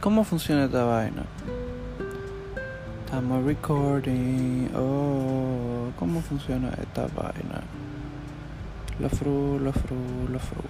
¿Cómo funciona esta vaina? Estamos recording. Oh, ¿cómo funciona esta vaina? La fru, la fru, la fru.